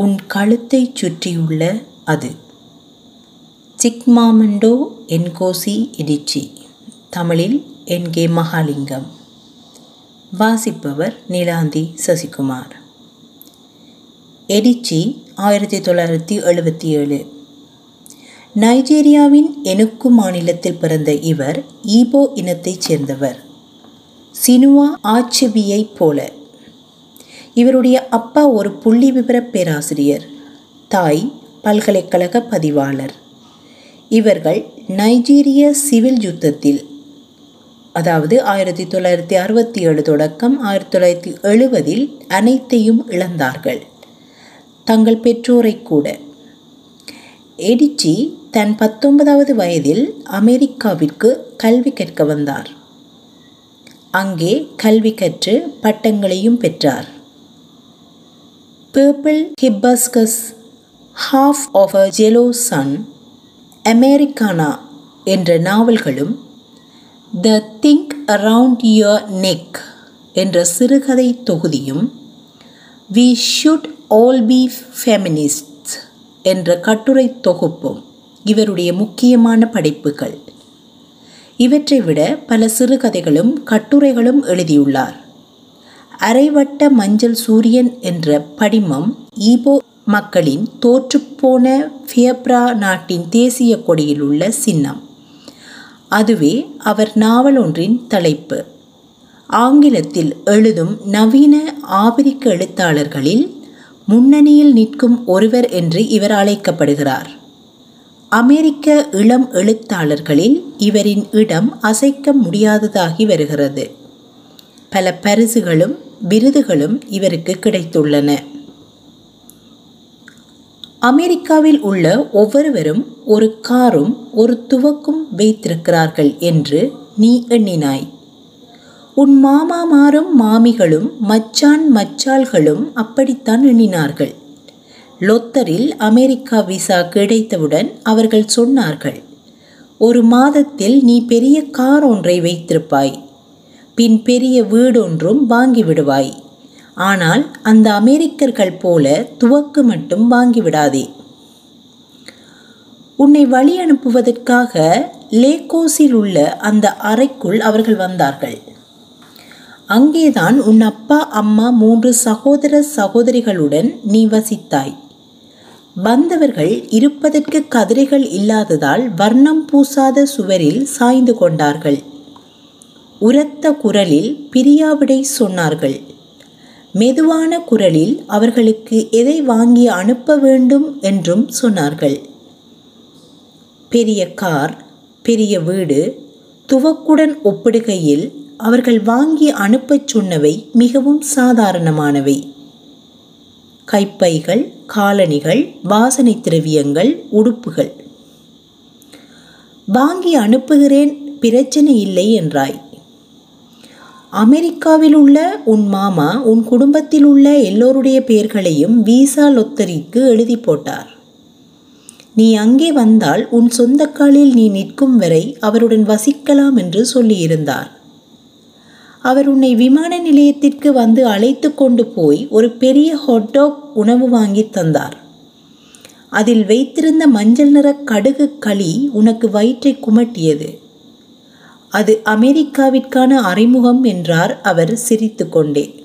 உன் கழுத்தைச் சுற்றியுள்ள அது. சிக்மாமண்டோ என்கோசி இடிச்சி. தமிழில் என் கே மகாலிங்கம். வாசிப்பவர் நீலாந்தி சசிகுமார். எடிச்சி ஆயிரத்தி தொள்ளாயிரத்தி எழுபத்தி ஏழு நைஜீரியாவின் எனுக்கு மாநிலத்தில் பிறந்த இவர் ஈபோ இனத்தைச் சேர்ந்தவர். சினுவா ஆச்சபியைப் போல இவருடைய அப்பா ஒரு புள்ளி விவர பேராசிரியர் தாய் பல்கலைக்கழக பதிவாளர். இவர்கள் நைஜீரிய சிவில் யுத்தத்தில் அதாவது ஆயிரத்தி தொள்ளாயிரத்தி அறுபத்தி ஏழு தொடக்கம் ஆயிரத்தி தொள்ளாயிரத்தி எழுபதில் அனைத்தையும் இழந்தார்கள். தங்கள் பெற்றோரை கூட. எடிச்சி தன் பத்தொன்பதாவது வயதில் அமெரிக்காவிற்கு கல்வி கற்க வந்தார். அங்கே கல்வி கற்று பட்டங்களையும் பெற்றார். Purple hibiscus half of a yellow sun Americanah என்ற நாவல்களும் the thing around your neck என்ற சிறுகதை தொகுதியும் we should all be feminist என்ற கட்டுரை தொகுப்பும் இவருடைய முக்கியமான படைப்புகள். இவற்றை விட பல சிறுகதைகளும் கட்டுரைகளும் எழுதியுள்ளார். அரைவட்ட மஞ்சள் சூரியன் என்ற படிமம் ஈபோ மக்களின் தோற்றுப்போன ஃபியப்ரா நாட்டின் தேசிய கொடியில் உள்ள சின்னம். அதுவே அவர் நாவல் ஒன்றின் தலைப்பு. ஆங்கிலத்தில் எழுதும் நவீன ஆபிரிக்க எழுத்தாளர்களில் முன்னணியில் நிற்கும் ஒருவர் என்று இவர் அழைக்கப்படுகிறார். அமெரிக்க இளம் எழுத்தாளர்களில் இவரின் இடம் அசைக்க முடியாததாகி வருகிறது. பல பரிசுகளும் விருதுகளும் இவருக்கு கிடைத்துள்ளன. அமெரிக்காவில் உள்ள ஒவ்வொருவரும் ஒரு காரும் ஒரு துவக்கும் வைத்திருக்கிறார்கள் என்று நீ எண்ணினாய். உன் மாமாமாரும் மாமிகளும் மச்சான் மச்சாள்களும் அப்படித்தான் எண்ணினார்கள். லொத்தரில் அமெரிக்கா விசா கிடைத்தவுடன் அவர்கள் சொன்னார்கள் ஒரு மாதத்தில் நீ பெரிய கார் ஒன்றை வைத்திருப்பாய். பின் பெரிய வீடொன்றும் வாங்கிவிடுவாய். ஆனால் அந்த அமெரிக்கர்கள் போல துவக்கு மட்டும் வாங்கிவிடாதே. உன்னை வழி அனுப்புவதற்காக லேகோஸில் உள்ள அந்த அறைக்குள் அவர்கள் வந்தார்கள். அங்கேதான் உன் அப்பா அம்மா மூன்று சகோதர சகோதரிகளுடன் நீ வசித்தாய். வந்தவர்கள் இருப்பதற்கு கதிரைகள் இல்லாததால் வர்ணம் பூசாத சுவரில் சாய்ந்து கொண்டார்கள். உரத்த குரலில் பிரியாவிடை சொன்னார்கள். மெதுவான குரலில் அவர்களுக்கு எதை வாங்கி அனுப்ப வேண்டும் என்றும் சொன்னார்கள். பெரிய கார் பெரிய வீடு துவக்குடன் ஒப்பிடுகையில் அவர்கள் வாங்கி அனுப்பச் சொன்னவை மிகவும் சாதாரணமானவை. கைப்பைகள் காலணிகள் வாசனை திரவியங்கள் உடுப்புகள். வாங்கி அனுப்புகிறேன் பிரச்சனை இல்லை என்றாய். அமெரிக்காவில் உள்ள உன் மாமா உன் குடும்பத்தில் உள்ள எல்லோருடைய பெயர்களையும் விசா லொத்தரிக்கு எழுதி போட்டார். நீ அங்கே வந்தால் உன் சொந்த காலில் நீ நிற்கும் வரை அவருடன் வசிக்கலாம் என்று சொல்லியிருந்தார். அவர் உன்னை விமான நிலையத்திற்கு வந்து அழைத்து கொண்டு போய் ஒரு பெரிய ஹாட்டாக் உணவு வாங்கி தந்தார். அதில் வைத்திருந்த மஞ்சள் நிற கடுகு களி உனக்கு வயிற்றை குமட்டியது. அது அமெரிக்காவிற்கான அறிமுகம் என்றார் அவர் சிரித்து கொண்டே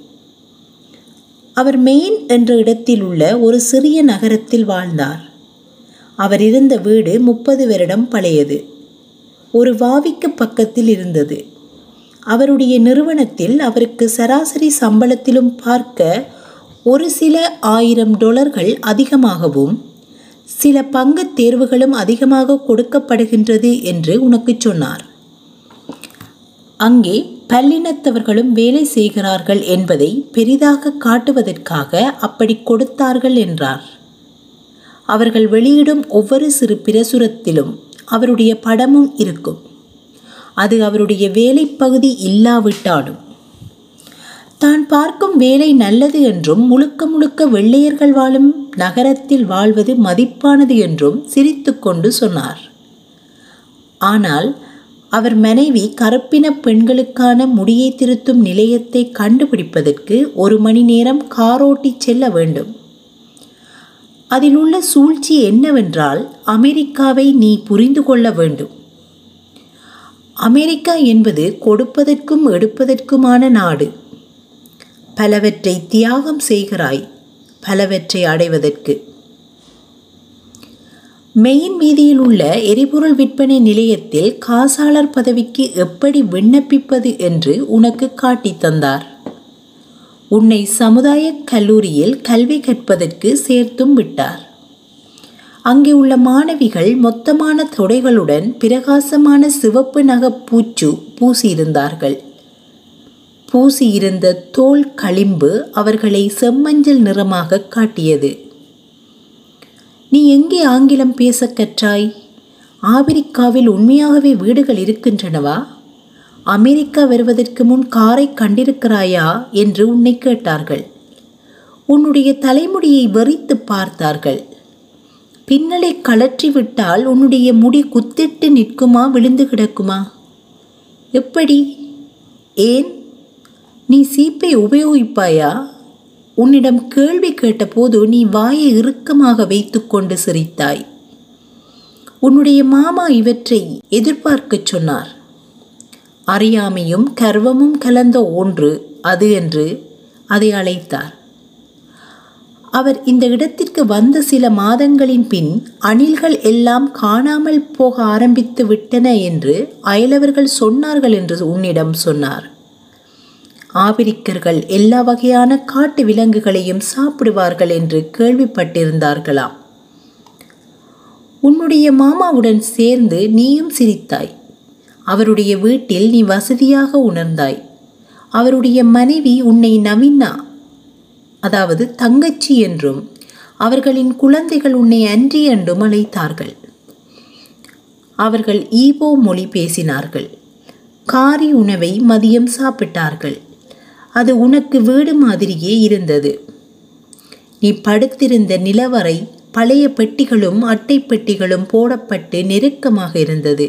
அவர் மெயின் என்ற இடத்தில் உள்ள ஒரு சிறிய நகரத்தில் வாழ்ந்தார். அவர் இருந்த வீடு முப்பது வருடம் பழையது. ஒரு வாவிக்கு பக்கத்தில் இருந்தது. அவருடைய நிறுவனத்தில் அவருக்கு சராசரி சம்பளத்திலும் பார்க்க ஒரு சில ஆயிரம் டொலர்கள் அதிகமாகவும் சில பங்குத் தேர்வுகளும் அதிகமாக கொடுக்கப்படுகின்றது என்று உனக்கு சொன்னார். அங்கே பல்லினத்தவர்களும் வேலை செய்கிறார்கள் என்பதை பெரிதாக காட்டுவதற்காக அப்படி கொடுத்தார்கள் என்றார். அவர்கள் வெளியிடும் ஒவ்வொரு சிறு பிரசுரத்திலும் அவருடைய படமும் இருக்கும். அது அவருடைய வேலைப்பகுதி இல்லாவிட்டாலும். தான் பார்க்கும் வேலை நல்லது என்றும் முழுக்க முழுக்க வெள்ளையர்கள் வாழும் நகரத்தில் வாழ்வது மதிப்பானது என்றும் சிரித்துக்கொண்டு சொன்னார். ஆனால் அவர் மனைவி கருப்பின பெண்களுக்கான முடியை திருத்தும் நிலையத்தை கண்டுபிடிப்பதற்கு ஒரு மணி நேரம் காரோட்டி செல்ல வேண்டும். அதில் உள்ள சூழ்ச்சி என்னவென்றால் அமெரிக்காவை நீ புரிந்து கொள்ள வேண்டும். அமெரிக்கா என்பது கொடுப்பதற்கும் எடுப்பதற்குமான நாடு. பலவற்றை தியாகம் செய்கிறாய் பலவற்றை அடைவதற்கு. மெயின் வீதியில் உள்ள எரிபொருள் விற்பனை நிலையத்தில் காசாளர் பதவிக்கு எப்படி விண்ணப்பிப்பது என்று உனக்கு காட்டித் தந்தார். உன்னை சமுதாய கல்லூரியில் கல்வி கற்பதற்கு சேர்த்தும் விட்டார். அங்கே உள்ள மாணவிகள் மொத்தமான தொடைகளுடன் பிரகாசமான சிவப்பு நக பூச்சு பூசியிருந்தார்கள். பூசியிருந்த தோல் களிம்பு அவர்களை செம்மஞ்சள் நிறமாக காட்டியது. நீ எங்கே ஆங்கிலம் பேச கற்றாய்? ஆப்பிரிக்காவில் உண்மையாகவே வீடுகள் இருக்கின்றனவா? அமெரிக்கா வருவதற்கு முன் காரை கண்டிருக்கிறாயா? என்று உன்னை கேட்டார்கள். உன்னுடைய தலைமுடியை வெறித்து பார்த்தார்கள். பின்னலை கழற்றி விட்டால் உன்னுடைய முடி குத்திட்டு நிற்குமா? விழுந்து கிடக்குமா? எப்படி? ஏன்? நீ சீப்பை உபயோகிப்பாயா? உன்னிடம் கேள்வி கேட்டபோது நீ வாயை இறுக்கமாக வைத்துக்கொண்டு சிரித்தாய். உன்னுடைய மாமா இவற்றை எதிர்பார்க்கச் சொன்னார். அறியாமையும் கர்வமும் கலந்த ஒன்று அது என்று அதை அழைத்தார். அவர் இந்த இடத்திற்கு வந்த சில மாதங்களின் பின் அணில்கள் எல்லாம் காணாமல் போக ஆரம்பித்து விட்டன என்று அயலவர்கள் சொன்னார்கள் என்று உன்னிடம் சொன்னார். ஆபிரிக்கர்கள் எல்லா வகையான காட்டு விலங்குகளையும் சாப்பிடுவார்கள் என்று கேள்விப்பட்டிருந்தார்களாம். உன்னுடைய மாமாவுடன் சேர்ந்து நீயும் சிரித்தாய். அவருடைய வீட்டில் நீ வசதியாக உணர்ந்தாய். அவருடைய மனைவி உன்னை நவீனா அதாவது தங்கச்சி என்றும் அவர்களின் குழந்தைகள் உன்னை அன்றி என்றும் அழைத்தார்கள். அவர்கள் ஈபோ மொழி பேசினார்கள். காரி உணவை மதியம் சாப்பிட்டார்கள். அது உனக்கு வீடு மாதிரியே இருந்தது. நீ படுத்திருந்த நிலவரை பழைய பெட்டிகளும் அட்டை பெட்டிகளும் போடப்பட்டு நெருக்கமாக இருந்தது.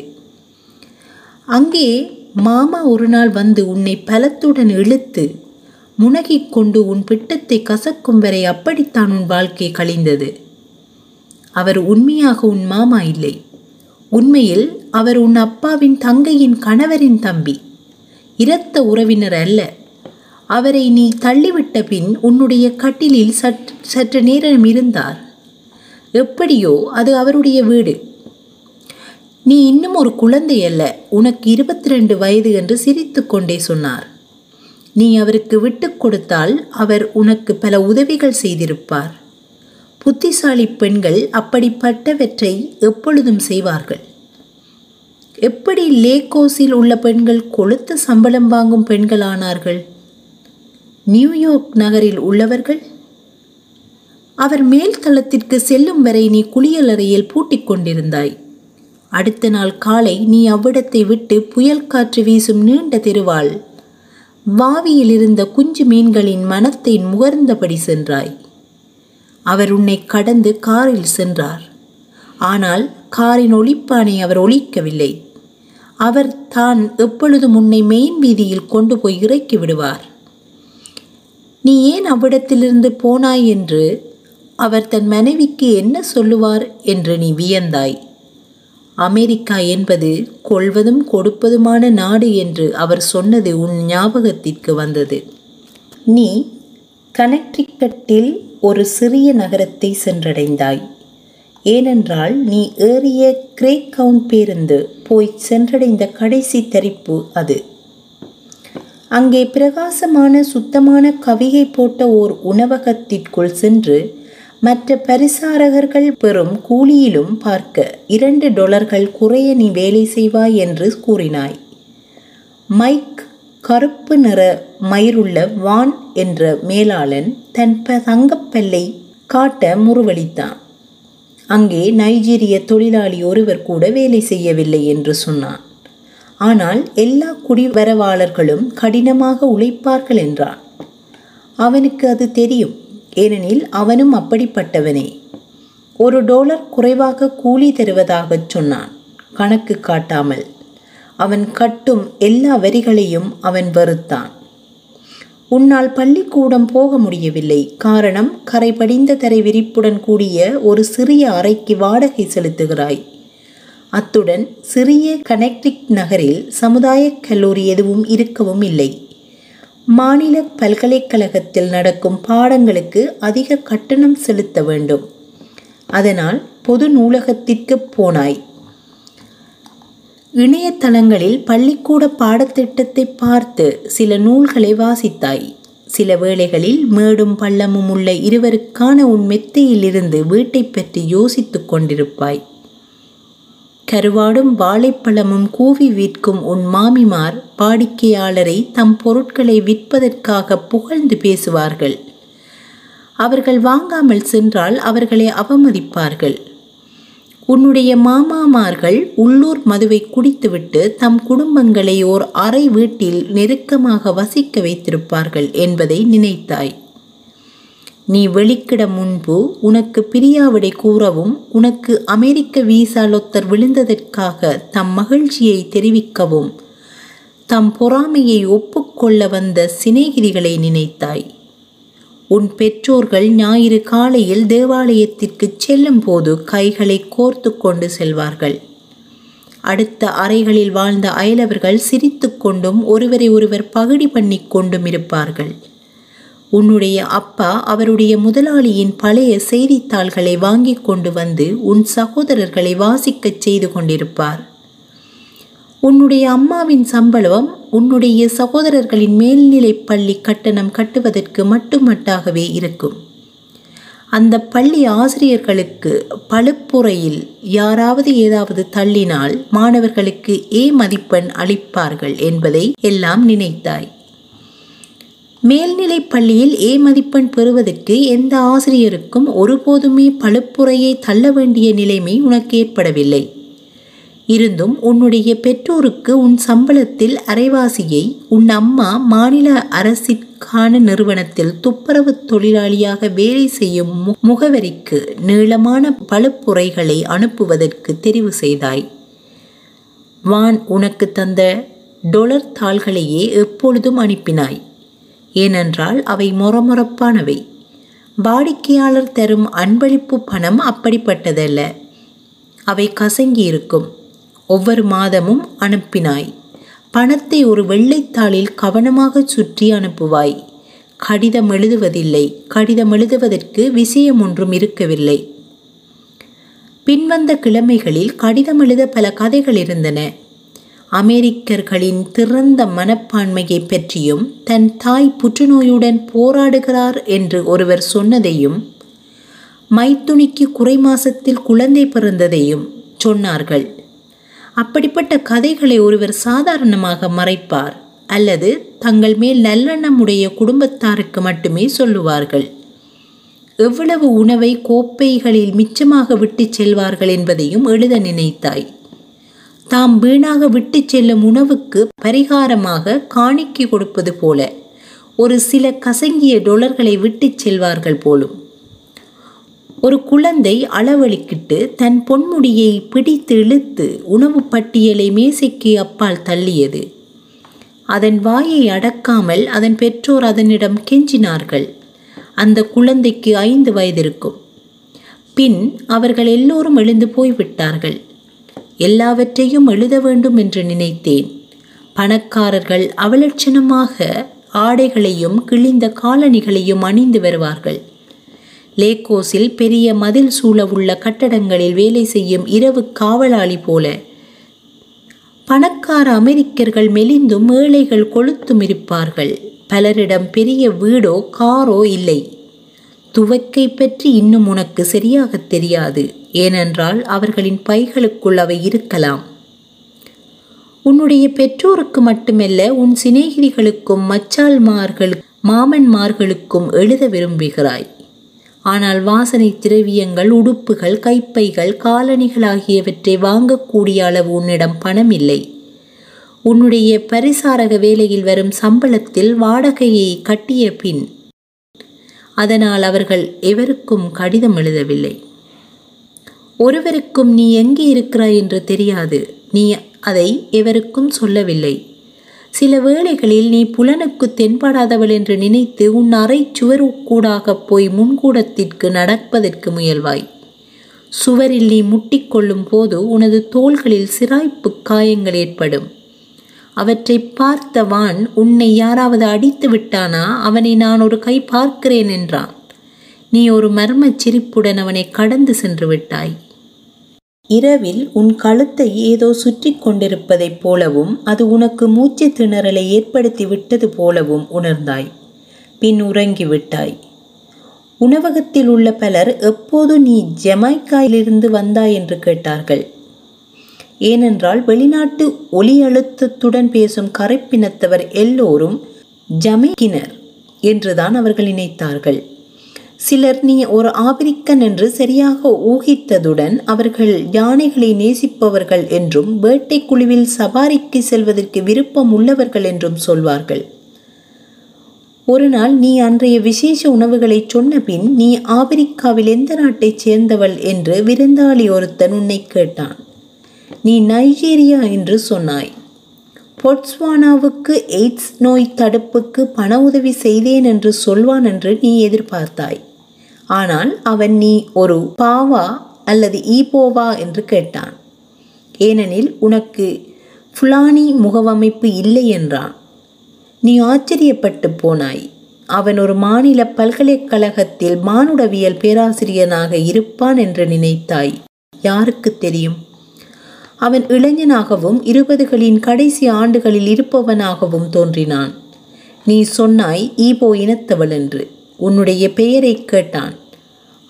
அங்கே மாமா ஒரு நாள் வந்து உன்னை பலத்துடன் இழுத்து முனகிக் கொண்டு உன் பிட்டத்தை கசக்கும் வரை அப்படித்தான் உன் வாழ்க்கை கழிந்தது. அவர் உண்மையாக உன் மாமா இல்லை. உண்மையில் அவர் உன் அப்பாவின் தங்கையின் கணவரின் தம்பி. இரத்த உறவினர் அல்ல. அவரை நீ தள்ளிவிட்ட பின் உன்னுடைய கட்டிலில் சற்று சற்று நேரம் இருந்தார். எப்படியோ அது அவருடைய வீடு. நீ இன்னும் ஒரு குழந்தை அல்ல உனக்கு இருபத்தி ரெண்டு வயது என்று சிரித்து கொண்டே சொன்னார். நீ அவருக்கு விட்டு கொடுத்தால் அவர் உனக்கு பல உதவிகள் செய்திருப்பார். புத்திசாலி பெண்கள் அப்படிப்பட்டவற்றை எப்பொழுதும் செய்வார்கள். எப்படி லேகோஸில் உள்ள பெண்கள் கொளுத்த சம்பளம் வாங்கும் பெண்கள் ஆனார்கள் நியூயார்க் நகரில் உள்ளவர்கள்? அவர் மேல் தளத்திற்கு செல்லும் வரை நீ குளியலறையில் பூட்டிக் கொண்டிருந்தாய். அடுத்த நாள் காலை நீ அவ்விடத்தை விட்டு புயல் காற்று வீசும் நீண்ட தெருவாள். வாவியில் இருந்த குஞ்சு மீன்களின் மனத்தை முகர்ந்தபடி சென்றாய். அவர் உன்னை கடந்து காரில் சென்றார். ஆனால் காரின் ஒளிப்பானை அவர் ஒழிக்கவில்லை. அவர் தான் எப்பொழுதும் உன்னை மெயின் வீதியில் கொண்டு போய் இறக்கி விடுவார். நீ ஏன் அவ்விடத்திலிருந்து போனாய் என்று அவர் தன் மனைவிக்கு என்ன சொல்லுவார் என்று நீ வியந்தாய். அமெரிக்கா என்பது கொள்வதும் கொடுப்பதுமான நாடு என்று அவர் சொன்னது உன் ஞாபகத்திற்கு வந்தது. நீ கனெக்டிக்கட்டில் ஒரு சிறிய நகரத்தை சென்றடைந்தாய். ஏனென்றால் நீ ஏறிய கிரேக் கவுண்ட் பேருந்து போய் சென்றடைந்த கடைசி தரிப்பு அது. அங்கே பிரகாசமான சுத்தமான கவிகை போட்ட ஓர் உணவகத்திற்குள் சென்று மற்ற பரிசாரகர்கள் பெறும் கூலியிலும் பார்க்க இரண்டு டாலர்கள் குறைய நீ வேலை செய்வாய் என்று கூறினாய். மைக் கருப்பு நிற மயிருள்ள வான் என்ற மேலாளன் தன் ப தங்கப்பல்லை காட்ட முறுவலித்தான் அங்கே நைஜீரிய தொழிலாளி ஒருவர் கூட வேலை செய்யவில்லை என்று சொன்னான். ஆனால் எல்லா குடிவரவாளர்களும் கடினமாக உழைப்பார்கள் என்றான். அவனுக்கு அது தெரியும் ஏனெனில் அவனும் அப்படிப்பட்டவனே. ஒரு டாலர் குறைவாக கூலி தருவதாகச் சொன்னான் கணக்கு காட்டாமல். அவன் கட்டும் எல்லா வரிகளையும் அவன் வெறுத்தான். உன்னால் பள்ளிக்கூடம் போக முடியவில்லை காரணம் கரை படிந்த தரை விரிப்புடன் கூடிய ஒரு சிறிய அறைக்கு வாடகை செலுத்துகிறாய். அத்துடன் சிறிய கனெக்டிக் நகரில் சமுதாய கல்லூரி எதுவும் இருக்கவும் இல்லை. மாநில பல்கலைக்கழகத்தில் நடக்கும் பாடங்களுக்கு அதிக கட்டணம் செலுத்த வேண்டும். அதனால் பொது நூலகத்திற்கு போனாய். இணையதளங்களில் பள்ளிக்கூட பாடத்திட்டத்தை பார்த்து சில நூல்களை வாசித்தாய். சில வேளைகளில் மேடும் பள்ளமும் உள்ள இருவருக்கான உன் மெத்தையிலிருந்து வீட்டை பற்றி யோசித்துக் கொண்டிருப்பாய். கருவாடும் வாழைப்பழமும் கூவி விற்கும் உன் மாமிமார் வாடிக்கையாளரை தம் பொருட்களை விற்பதற்காக புகழ்ந்து பேசுவார்கள். அவர்கள் வாங்காமல் சென்றால் அவர்களை அவமதிப்பார்கள். உன்னுடைய மாமாமார்கள் உள்ளூர் மதுவை குடித்துவிட்டு தம் குடும்பங்களை ஓர் அறை வீட்டில் நெருக்கமாக வசிக்க வைத்திருப்பார்கள் என்பதை நினைத்தாய். நீ வெளிக்கிட முன்பு உனக்கு பிரியாவிடை கூறவும் உனக்கு அமெரிக்க வீசா லொத்தர் விழுந்ததற்காக தம் மகிழ்ச்சியை தெரிவிக்கவும். தம் பொறாமையை ஒப்புக்கொள்ள வந்த சிநேகிதிகளை நினைத்தாய். உன் பெற்றோர்கள் ஞாயிறு காலையில் தேவாலயத்திற்கு செல்லும் போது கைகளை கோர்த்து கொண்டு செல்வார்கள். அடுத்த அறைகளில் வாழ்ந்த அயலவர்கள் சிரித்து கொண்டும் ஒருவரை ஒருவர் பகுடி பண்ணி கொண்டும் இருப்பார்கள். உன்னுடைய அப்பா அவருடைய முதலாளியின் பழைய செய்தித்தாள்களை வாங்கி கொண்டு வந்து உன் சகோதரர்களை வாசிக்கச் செய்து கொண்டிருப்பார். உன்னுடைய அம்மாவின் சம்பளம் உன்னுடைய சகோதரர்களின் மேல்நிலைப் பள்ளி கட்டணம் கட்டுவதற்கு மட்டுமட்டாகவே இருக்கும். அந்த பள்ளி ஆசிரியர்களுக்கு பழுப்புறையில் யாராவது ஏதாவது தள்ளினால் மாணவர்களுக்கு ஏ மதிப்பெண் அளிப்பார்கள் என்பதை எல்லாம் நினைத்தாய். மேல்நிலைப் பள்ளியில் ஏ மதிப்பெண் பெறுவதற்கு எந்த ஆசிரியருக்கும் ஒருபோதுமே பழுப்புறையை தள்ள வேண்டிய நிலைமை உனக்கு ஏற்படவில்லை. இருந்தும் உன்னுடைய பெற்றோருக்கு உன் சம்பளத்தில் அரைவாசியை உன் அம்மா மாநில அரசிற்கான நிறுவனத்தில் துப்புரவு தொழிலாளியாக வேலை செய்யும் முகவரிக்கு நீளமான பழுப்புரைகளை அனுப்புவதற்கு தெரிவு செய்தாய். வான் உனக்கு தந்த டொலர் தாள்களையே எப்பொழுதும் அனுப்பினாய். ஏனென்றால் அவை மொரமொரப்பானவை. வாடிக்கையாளர் தரும் அன்பளிப்பு பணம் அப்படிப்பட்டதல்ல. அவை கசங்கி இருக்கும் ஒவ்வொரு மாதமும் அனுப்பினாய். பணத்தை ஒரு வெள்ளைத்தாளில் கவனமாக சுற்றி அனுப்புவாய். கடிதம் எழுதுவதில்லை. கடிதம் எழுதுவதற்கு விஷயம் ஒன்றும் இருக்கவில்லை. பின்வந்த கிழமைகளில் கடிதம் எழுத பல கதைகள் இருந்தன. அமெரிக்கர்களின் திறந்த மனப்பான்மையை பற்றியும் தன் தாய் புற்றுநோயுடன் போராடுகிறார் என்று ஒருவர் சொன்னதையும் மைத்துணிக்கு குறை மாசத்தில் குழந்தை பிறந்ததையும் சொன்னார்கள். அப்படிப்பட்ட கதைகளை ஒருவர் சாதாரணமாக மறைப்பார் அல்லது தங்கள் மேல் நல்லெண்ணமுடைய குடும்பத்தாருக்கு மட்டுமே சொல்லுவார்கள். எவ்வளவு உணவை கோப்பைகளில் மிச்சமாக விட்டுச் செல்வார்கள் என்பதையும் எழுத நினைத்தாய். தாம் வீணாக விட்டு செல்லும் உணவுக்கு பரிகாரமாக காணிக்கை கொடுப்பது போல ஒரு சில கசங்கிய டொலர்களை விட்டுச் செல்வார்கள் போலும். ஒரு குழந்தை அளவழிக்கிட்டு தன் பொன்முடியை பிடித்து இழுத்து உணவு பட்டியலை மேசைக்கு அப்பால் தள்ளியது. அதன் வாயை அடக்காமல் அதன் பெற்றோர் அதனிடம் கெஞ்சினார்கள். அந்த குழந்தைக்கு ஐந்து வயதிருக்கும். பின் அவர்கள் எல்லோரும் எழுந்து போய்விட்டார்கள். எல்லாவற்றையும் எழுத வேண்டும் என்று நினைத்தேன். பணக்காரர்கள் அவலட்சணமாக ஆடைகளையும் கிழிந்த காலணிகளையும் அணிந்து வருவார்கள். லேக்கோஸில் பெரிய மதில் சூழ உள்ள கட்டடங்களில் வேலை செய்யும் இரவு காவலாளி போல. பணக்கார அமெரிக்கர்கள் மெலிந்தும் ஏழைகள் கொளுத்தும் இருப்பார்கள் பலரிடம் பெரிய வீடோ காரோ இல்லை. துவக்கை பற்றி இன்னும் உனக்கு சரியாக தெரியாது ஏனென்றால் அவர்களின் பைகளுக்குள் அவை இருக்கலாம். உன்னுடைய பெற்றோருக்கு மட்டுமல்ல உன் சிநேகிரிகளுக்கும் மச்சால்மார்கள் மாமன்மார்களுக்கும் எழுத விரும்புகிறாய். ஆனால் வாசனை திரவியங்கள் உடுப்புகள் கைப்பைகள் காலணிகள் ஆகியவற்றை வாங்கக்கூடிய அளவு உன்னிடம் பணம் இல்லை உன்னுடைய பரிசாரக வேலையில் வரும் சம்பளத்தில் வாடகையை கட்டிய பின் அதனால் அவர்கள் எவருக்கும் கடிதம் எழுதவில்லை. ஒருவருக்கும் நீ எங்கே இருக்கிறாய் என்று தெரியாது. நீ அதை எவருக்கும் சொல்லவில்லை. சில வேளைகளில் நீ புலனுக்கு தென்படாதவள் என்று நினைத்து உன் அறை சுவருக்கூடாக போய் முன்கூடத்திற்கு நடப்பதற்கு முயல்வாய். சுவரில் நீ முட்டிக்கொள்ளும் போது உனது தோள்களில் சிராய்ப்பு காயங்கள் ஏற்படும். அவற்றை பார்த்தவான் உன்னை யாராவது அடித்து விட்டானா? அவனை நான் ஒரு கை பார்க்கிறேன் என்றான். நீ ஒரு மர்மச் சிரிப்புடன் அவனை கடந்து சென்று விட்டாய். இரவில் உன் கழுத்தை ஏதோ சுற்றி கொண்டிருப்பதைப் போலவும் அது உனக்கு மூச்சு திணறலை ஏற்படுத்தி விட்டது போலவும் உணர்ந்தாய். பின் உறங்கிவிட்டாய் உணவகத்தில் உள்ள பலர் எப்போது நீ ஜமைக்காயிலிருந்து வந்தாய்? என்று கேட்டார்கள். ஏனென்றால் வெளிநாட்டு ஒலி அழுத்தத்துடன் பேசும் கரைப்பினத்தவர் எல்லோரும் ஜமைக்கினர் என்றுதான் அவர்கள் நினைத்தார்கள். சிலர் நீ ஒரு ஆபிரிக்கன் என்று சரியாக ஊகித்ததுடன் அவர்கள் யானைகளை நேசிப்பவர்கள் என்றும் வேட்டை குழுவில் சவாரிக்கு செல்வதற்கு விருப்பம் உள்ளவர்கள் என்றும் சொல்வார்கள். ஒரு நாள் நீ அன்றைய விசேஷ உணவுகளை சொன்ன பின் நீ ஆப்பிரிக்காவில் எந்த நாட்டைச் சேர்ந்தவள்? என்று விருந்தாளி ஒருத்தன் உன்னை கேட்டான். நீ நைஜீரியா என்று சொன்னாய். பொட்ஸ்வானாவுக்கு எய்ட்ஸ் நோய் தடுப்புக்கு பண உதவி செய்தேன் என்று சொல்வான் என்று நீ எதிர்பார்த்தாய். ஆனால் அவன் நீ ஒரு பாவா அல்லது ஈபோவா என்று கேட்டான். ஏனெனில் உனக்கு ஃபுலானி முகவமைப்பு இல்லை என்றான். நீ ஆச்சரியப்பட்டு போனாய். அவன் ஒரு மாநில பல்கலைக்கழகத்தில் மானுடவியல் பேராசிரியனாக இருப்பான் என்று நினைத்தாய். யாருக்கு தெரியும்? அவன் இளைஞனாகவும் இருபதுகளின் கடைசி ஆண்டுகளில் இருப்பவனாகவும் தோன்றினான். நீ சொன்னாய் ஈபோ இனத்தவள் என்று. உன்னுடைய பெயரை கேட்டான்.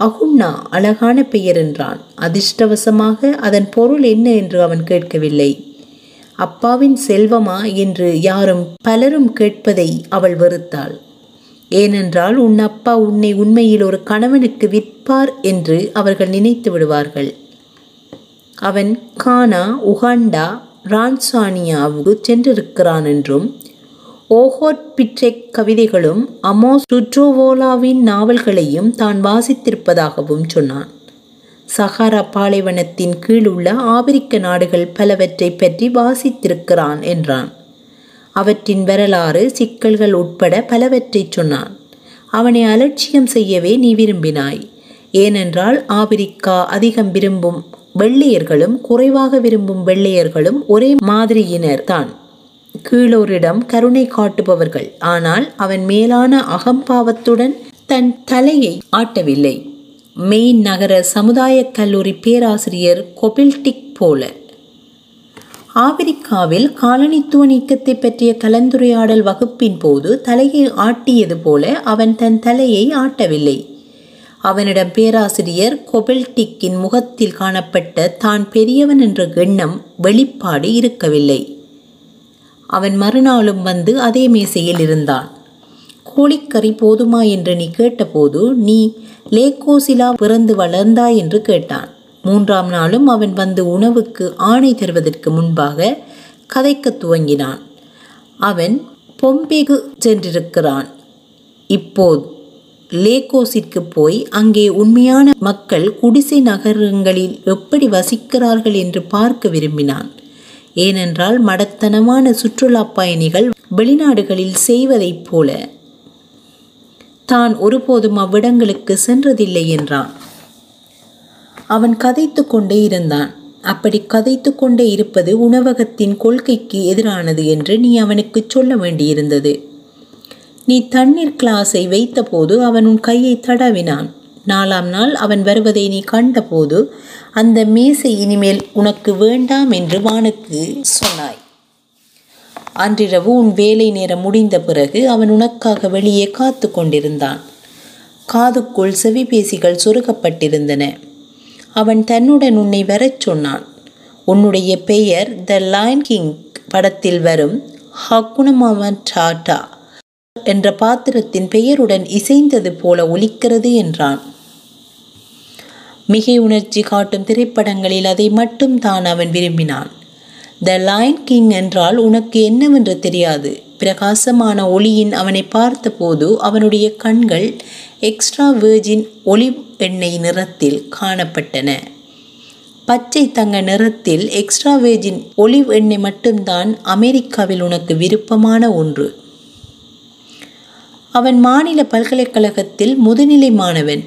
அகுண்ணா அழகான பெயர் என்றான். அதிர்ஷ்டவசமாக அதன் பொருள் என்ன என்று அவன் கேட்கவில்லை. அப்பாவின் செல்வமா என்று யாரும் பலரும் கேட்பதை அவள் வெறுத்தாள். ஏனென்றால் உன் அப்பா உன்னை உண்மையில் ஒரு கணவனுக்கு விற்பார் என்று அவர்கள் நினைத்து விடுவார்கள். அவன் கானா உகாண்டா ரான்சானியாவுக்கு சென்றிருக்கிறான் என்றும் ஓஹோட் பிட்ரெக் கவிதைகளும் அமோஸ் ருட்ரோவோலாவின் நாவல்களையும் தான் வாசித்திருப்பதாகவும் சொன்னான். சஹாரா பாலைவனத்தின் கீழ் உள்ள ஆப்பிரிக்க நாடுகள் பலவற்றை பற்றி வாசித்திருக்கிறான் என்றான். அவற்றின் வரலாறு சிக்கல்கள் உட்பட பலவற்றை சொன்னான். அவனை அலட்சியம் செய்யவே நீ விரும்பினாய். ஏனென்றால் ஆப்பிரிக்கா அதிகம் விரும்பும் வெள்ளையர்களும் குறைவாக விரும்பும் வெள்ளையர்களும் ஒரே மாதிரியினர் தான். கீழோரிடம் கருணை காட்டுபவர்கள். ஆனால் அவன் மேலான அகம்பாவத்துடன் தன் தலையை ஆட்டவில்லை. மெயின் நகர சமுதாய கல்லூரி பேராசிரியர் கொபில்டிக் போல. ஆப்பிரிக்காவில் காலனித்துவ நீக்கத்தை பற்றிய கலந்துரையாடல் வகுப்பின் போது தலையை ஆட்டியது போல அவன் தன் தலையை ஆட்டவில்லை. அவனிடம் பேராசிரியர் கொபெல்டிக்கின் முகத்தில் காணப்பட்ட தான் பெரியவன் என்ற எண்ணம் வெளிப்பாடு இருக்கவில்லை. அவன் மறுநாளும் வந்து அதே மேசையில் இருந்தான். கோழிக்கறி போதுமா? என்று நீ கேட்டபோது நீ லேகோசிலா பிறந்து வளர்ந்தாய்? என்று கேட்டான். மூன்றாம் நாளும் அவன் வந்து உணவுக்கு ஆணை தருவதற்கு முன்பாக கதைக்க துவங்கினான். அவன் பொம்பேகு சென்றிருக்கிறான். இப்போது லேகோஸிற்கு போய் அங்கே உண்மையான மக்கள் குடிசை நகரங்களில் எப்படி வசிக்கிறார்கள் என்று பார்க்க விரும்பினான். ஏனென்றால் மடத்தனமான சுற்றுலா பயணிகள் வெளிநாடுகளில் செய்வதைப் போல. தான் ஒருபோதும் அவ்விடங்களுக்கு சென்றதில்லை என்றான். அவன் கதைத்து கொண்டே இருந்தான். அப்படி கதைத்து கொண்டே இருப்பது உணவகத்தின் கொள்கைக்கு எதிரானது என்று நீ அவனுக்கு சொல்ல வேண்டியிருந்தது. நீ தண்ணீர் கிளாஸை வைத்தபோது அவன் உன் கையை தடவினான். நாலாம் நாள் அவன் வருவதை நீ கண்டபோது அந்த மேசை இனிமேல் உனக்கு வேண்டாம் என்று வானுக்கு சொன்னாய். அன்றிரவு உன் வேலை நேரம் முடிந்த பிறகு அவன் உனக்காக வெளியே காத்து கொண்டிருந்தான். காதுக்குள் செவிபேசிகள் சொருகப்பட்டிருந்தன. அவன் தன்னுடன் உன்னை வரச் சொன்னான். உன்னுடைய பெயர் த லைன் கிங் படத்தில் வரும் ஹக்குனமாவன் டாட்டா. என்ற பாத்திரத்தின் பெயருடன் இசைந்தது போல ஒலிக்கிறது என்றான். மிகை உணர்ச்சி காட்டும் திரைப்படங்களில் அதை மட்டும் தான் அவன் விரும்பினான். த லைன் கிங் என்றால் உனக்கு என்னவென்று தெரியாது. பிரகாசமான ஒளியின் அவனை பார்த்தபோது அவனுடைய கண்கள் எக்ஸ்ட்ரா வேர்ஜின் ஒளி எண்ணெய் நிறத்தில் காணப்பட்டன. பச்சை தங்க நிறத்தில் எக்ஸ்ட்ரா வேஜின் ஒலிவ் எண்ணெய் மட்டும்தான் அமெரிக்காவில் உனக்கு விருப்பமான ஒன்று. அவன் மாநில பல்கலைக்கழகத்தில் முதுநிலை மாணவன்.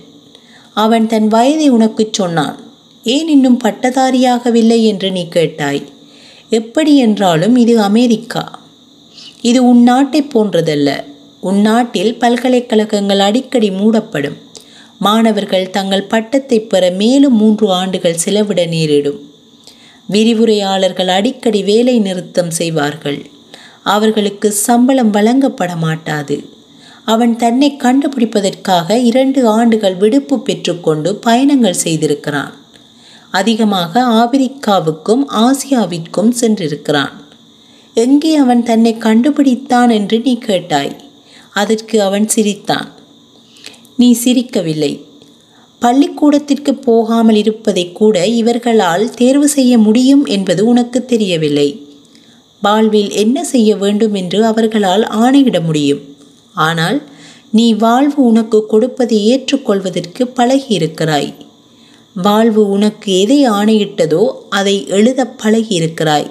அவன் தன் வயதை உனக்குச் சொன்னான். ஏன் இன்னும் பட்டதாரியாகவில்லை என்று நீ கேட்டாய். எப்படி என்றாலும் இது அமெரிக்கா. இது உன் நாட்டைப் போன்றதல்ல. உன் நாட்டில் பல்கலைக்கழகங்கள் அடிக்கடி மூடப்படும். மாணவர்கள் தங்கள் பட்டத்தை பெற மேலும் மூன்று ஆண்டுகள் செலவிட நேரிடும். விரிவுரையாளர்கள் அடிக்கடி வேலை நிறுத்தம் செய்வார்கள். அவர்களுக்கு சம்பளம் வழங்கப்பட மாட்டாது அவன் தன்னை கண்டுபிடிப்பதற்காக இரண்டு ஆண்டுகள் விடுப்பு பெற்றுக்கொண்டு பயணங்கள் செய்திருக்கிறான். அதிகமாக ஆப்பிரிக்காவுக்கும் ஆசியாவிற்கும் சென்றிருக்கிறான். எங்கே அவன் தன்னை கண்டுபிடித்தான் என்று நீ கேட்டாய்? அதற்கு அவன் சிரித்தான். நீ சிரிக்கவில்லை. பள்ளிக்கூடத்திற்கு போகாமல் இருப்பதை கூட இவர்களால் தேர்வு செய்ய முடியும் என்பது உனக்கு தெரியவில்லை. வாழ்வில் என்ன செய்ய வேண்டும் என்று அவர்களால் ஆணையிட முடியும்? ஆனால் நீ வாழ்வு உனக்கு கொடுப்பதை ஏற்றுக்கொள்வதற்கு பழகியிருக்கிறாய். வாழ்வு உனக்கு எதை ஆணையிட்டதோ அதை எழுத பழகியிருக்கிறாய்.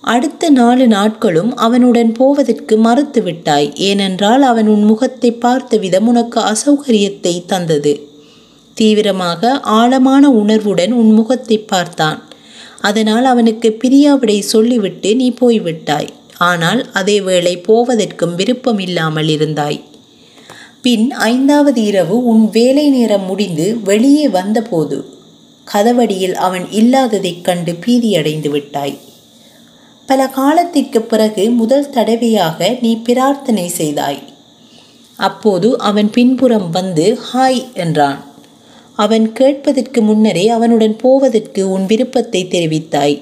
அடுத்த நாலு நாட்களும் அவனுடன் போவதற்கு மறுத்துவிட்டாய். ஏனென்றால் அவன் உன் முகத்தை பார்த்த விதம் உனக்கு அசௌகரியத்தை தந்தது. தீவிரமாக ஆழமான உணர்வுடன் உன் முகத்தை பார்த்தான். அதனால் அவனுக்கு பிரியாவிடை சொல்லிவிட்டு நீ போய்விட்டாய். ஆனால் அதே வேளை போவதற்கும் விருப்பம் இல்லாமல் இருந்தாய். பின் ஐந்தாவது இரவு உன் வேலை நேரம் முடிந்து வெளியே வந்தபோது கதவடியில் அவன் இல்லாததைக் கண்டு பீதியடைந்து விட்டாய். பல காலத்திற்கு பிறகு முதல் தடவையாக நீ பிரார்த்தனை செய்தாய். அப்போது அவன் பின்புறம் வந்து ஹாய் என்றான். அவன் கேட்பதற்கு முன்னரே அவனுடன் போவதற்கு உன் விருப்பத்தை தெரிவித்தாய்.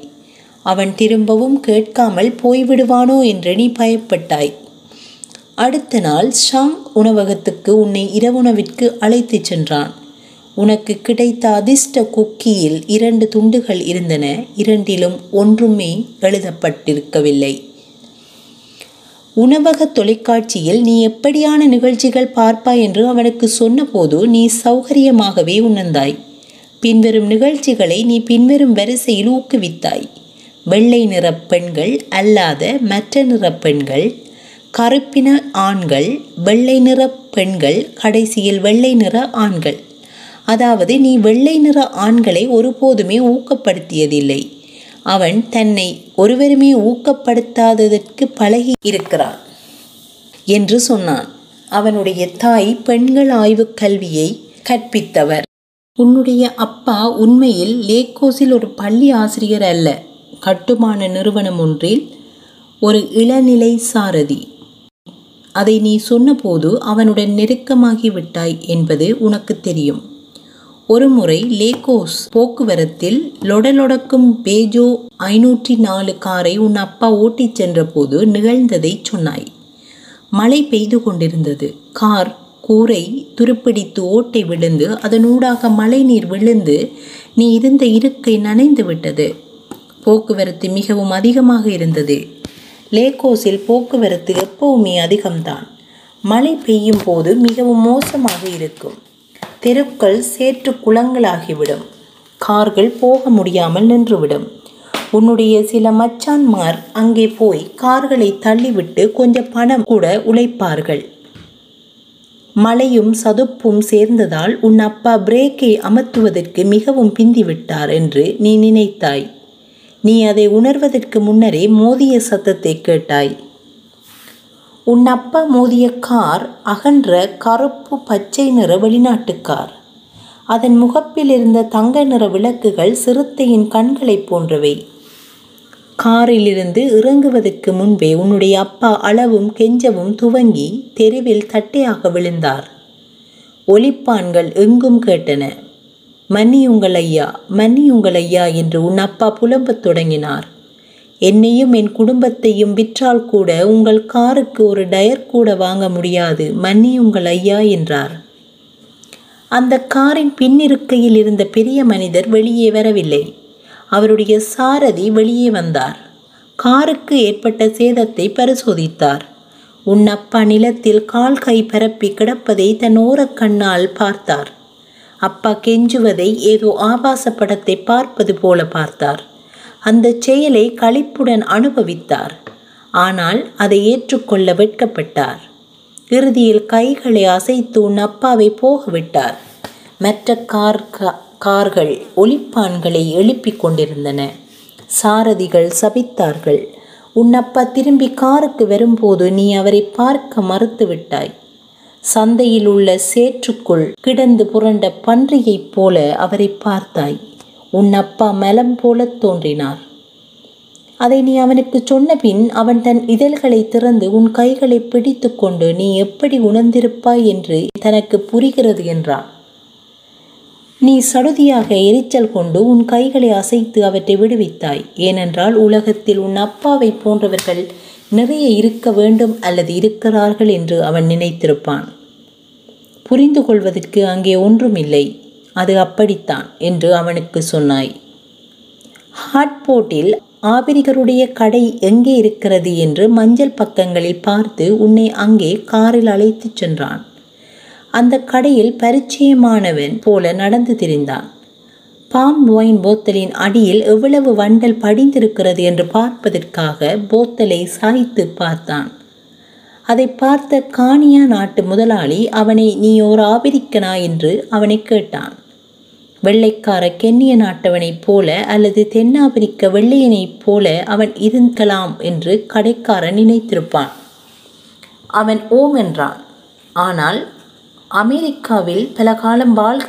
அவன் திரும்பவும் கேட்காமல் போய்விடுவானோ என்று நீ பயப்பட்டாய். அடுத்த நாள் ஷாங் உணவகத்துக்கு உன்னை இரவுணவிற்கு அழைத்துச் சென்றான். உனக்கு கிடைத்த அதிர்ஷ்ட குக்கியில் இரண்டு துண்டுகள் இருந்தன. இரண்டிலும் ஒன்றுமே எழுதப்பட்டிருக்கவில்லை. உணவக தொலைக்காட்சியில் நீ எப்படியான நிகழ்ச்சிகள் பார்ப்பாய் என்று அவனுக்கு சொன்னபோது நீ சௌகரியமாகவே உணர்ந்தாய். பின்வரும் நிகழ்ச்சிகளை நீ பின்வரும் வரிசையில் ஊக்குவித்தாய். வெள்ளை நிற பெண்கள் அல்லாத மற்ற நிற பெண்கள் கருப்பின ஆண்கள் வெள்ளை நிற பெண்கள் கடைசியில் வெள்ளை நிற ஆண்கள். அதாவது நீ வெள்ளை நிற ஆண்களை ஒருபோதுமே ஊக்கப்படுத்தியதில்லை. அவன் தன்னை ஒருவருமே ஊக்கப்படுத்தாததற்கு பழகி இருக்கிறான் என்று சொன்னான். அவனுடைய தாய் பெண்கள் ஆய்வு கல்வியை கற்பித்தவர். உன்னுடைய அப்பா உண்மையில் லேக்கோஸில் ஒரு பள்ளி ஆசிரியர் அல்ல. கட்டுமான நிறுவனம் ஒன்றில் ஒரு இளநிலை சாரதி. அதை நீ சொன்னபோது அவனுடன் நெருக்கமாகி விட்டாய் என்பது உனக்கு தெரியும். ஒருமுறை லேகோஸ் போக்குவரத்தில் லொடலொடக்கும் பேஜோ ஐநூற்றி நாலு காரை உன் அப்பா ஓட்டிச் சென்றபோது நிகழ்ந்ததை சொன்னாய். மழை பெய்து கொண்டிருந்தது. கார் கூரை துருப்பிடித்து ஓட்டை விழுந்து அதனூடாக மழை நீர் விழுந்து நீ இருந்த இருக்கை நனைந்து விட்டது. போக்குவரத்து மிகவும் அதிகமாக இருந்தது. லேகோஸில் போக்குவரத்து எப்பவுமே அதிகம்தான். மழை பெய்யும் போது மிகவும் மோசமாக இருக்கும். தெருக்கள் சேற்று குளங்களாகிவிடும். கார்கள் போக முடியாமல் நின்றுவிடும். உன்னுடைய சில மச்சான்மார் அங்கே போய் கார்களை தள்ளிவிட்டு கொஞ்சம் பணம் கூட உழைப்பார்கள். மழையும் சதுப்பும் சேர்ந்ததால் உன் அப்பா பிரேக்கை அமர்த்துவதற்கு மிகவும் பிந்திவிட்டார் என்று நீ நினைத்தாய். நீ அதை உணர்வதற்கு முன்னரே மோதிய சத்தத்தை கேட்டாய். உன் அப்பா மோதிய கார் அகன்ற கருப்பு பச்சை நிற வெளிநாட்டு கார் அதன் முகப்பில் இருந்த தங்க நிற விளக்குகள் சிறுத்தையின் கண்களைப் போன்றவை. காரிலிருந்து இறங்குவதற்கு முன்பே உன்னுடைய அப்பா அளவும் கெஞ்சவும் துவங்கி தெருவில் தட்டையாக விழுந்தார். ஒலிப்பான்கள் எங்கும் கேட்டன. மன்னியுங்கள் ஐயா மன்னியுங்கள் ஐயா என்று உன் அப்பா புலம்பத் தொடங்கினார். என்னையும் என் குடும்பத்தையும் விற்றால் கூட உங்கள் காருக்கு ஒரு டயர் கூட வாங்க முடியாது மன்னியுங்கள் ஐயா என்றார். அந்த காரின் பின்னிருக்கையில் இருந்த பெரிய மனிதர் வெளியே வரவில்லை. அவருடைய சாரதி வெளியே வந்தார். காருக்கு ஏற்பட்ட சேதத்தை பரிசோதித்தார். உன் அப்பா நிலத்தில் கால் கை பரப்பி கிடப்பதை தன் ஓரக்கண்ணால் பார்த்தார். அப்பா கெஞ்சுவதை ஏதோ ஆபாச படத்தை பார்ப்பது போல பார்த்தார். அந்த செயலை களிப்புடன் அனுபவித்தார். ஆனால் அதை ஏற்றுக்கொள்ள வெட்கப்பட்டார். இறுதியில் கைகளை அசைத்து உன் அப்பாவை போக விட்டார். மற்ற கார் கார்கள் ஒலிப்பான்களை எழுப்பிக் கொண்டிருந்தன. சாரதிகள் சபித்தார்கள். உன் அப்பா திரும்பி காருக்கு வரும்போது நீ அவரை பார்க்க மறுத்து விட்டாய். சந்தையில் உள்ள சேற்றுக்குள் கிடந்து புரண்ட பன்றியைப் போல அவரை பார்த்தாய். உன் அப்பா மலம் போல தோன்றினார். அதை நீ அவனுக்கு சொன்ன பின் அவன் தன் இதழ்களை திறந்து உன் கைகளை பிடித்து கொண்டு நீ எப்படி உணர்ந்திருப்பாய் என்று தனக்கு புரிகிறது என்றான். நீ சடுதியாக எரிச்சல் கொண்டு உன் கைகளை அசைத்து அவற்றை விடுவித்தாய். ஏனென்றால் உலகத்தில் உன் அப்பாவை போன்றவர்கள் நிறைய இருக்க வேண்டும் அல்லது இருக்கிறார்கள் என்று அவன் நினைத்திருப்பான். புரிந்து கொள்வதற்கு அங்கே ஒன்றுமில்லை. அது அப்படித்தான் என்று அவனுக்கு சொன்னாய். ஹாட்போட்டில் ஆபிரிகருடைய கடை எங்கே இருக்கிறது என்று மஞ்சள் பக்கங்களில் பார்த்து உன்னை அங்கே காரில் அழைத்துச் சென்றான். அந்த கடையில் பரிச்சயமானவன் போல நடந்து திரிந்தான். பாம் ஒயின் போத்தலின் அடியில் எவ்வளவு வண்டல் படிந்திருக்கிறது என்று பார்ப்பதற்காக போத்தலை சாய்த்து பார்த்தான். அதை பார்த்த கானியா நாட்டு முதலாளி அவனை நீ ஓர் ஆபிரிக்கனா? என்று அவனை கேட்டான். வெள்ளைக்கார கென்னிய நாட்டவனைப் போல அல்லது தென்னாப்பிரிக்க வெள்ளையனைப் போல அவன் இருக்கலாம் என்று கடைக்காரன் நினைத்திருப்பான். அவன் ஓம் என்றான். ஆனால் அமெரிக்காவில் பல காலம் வாழ்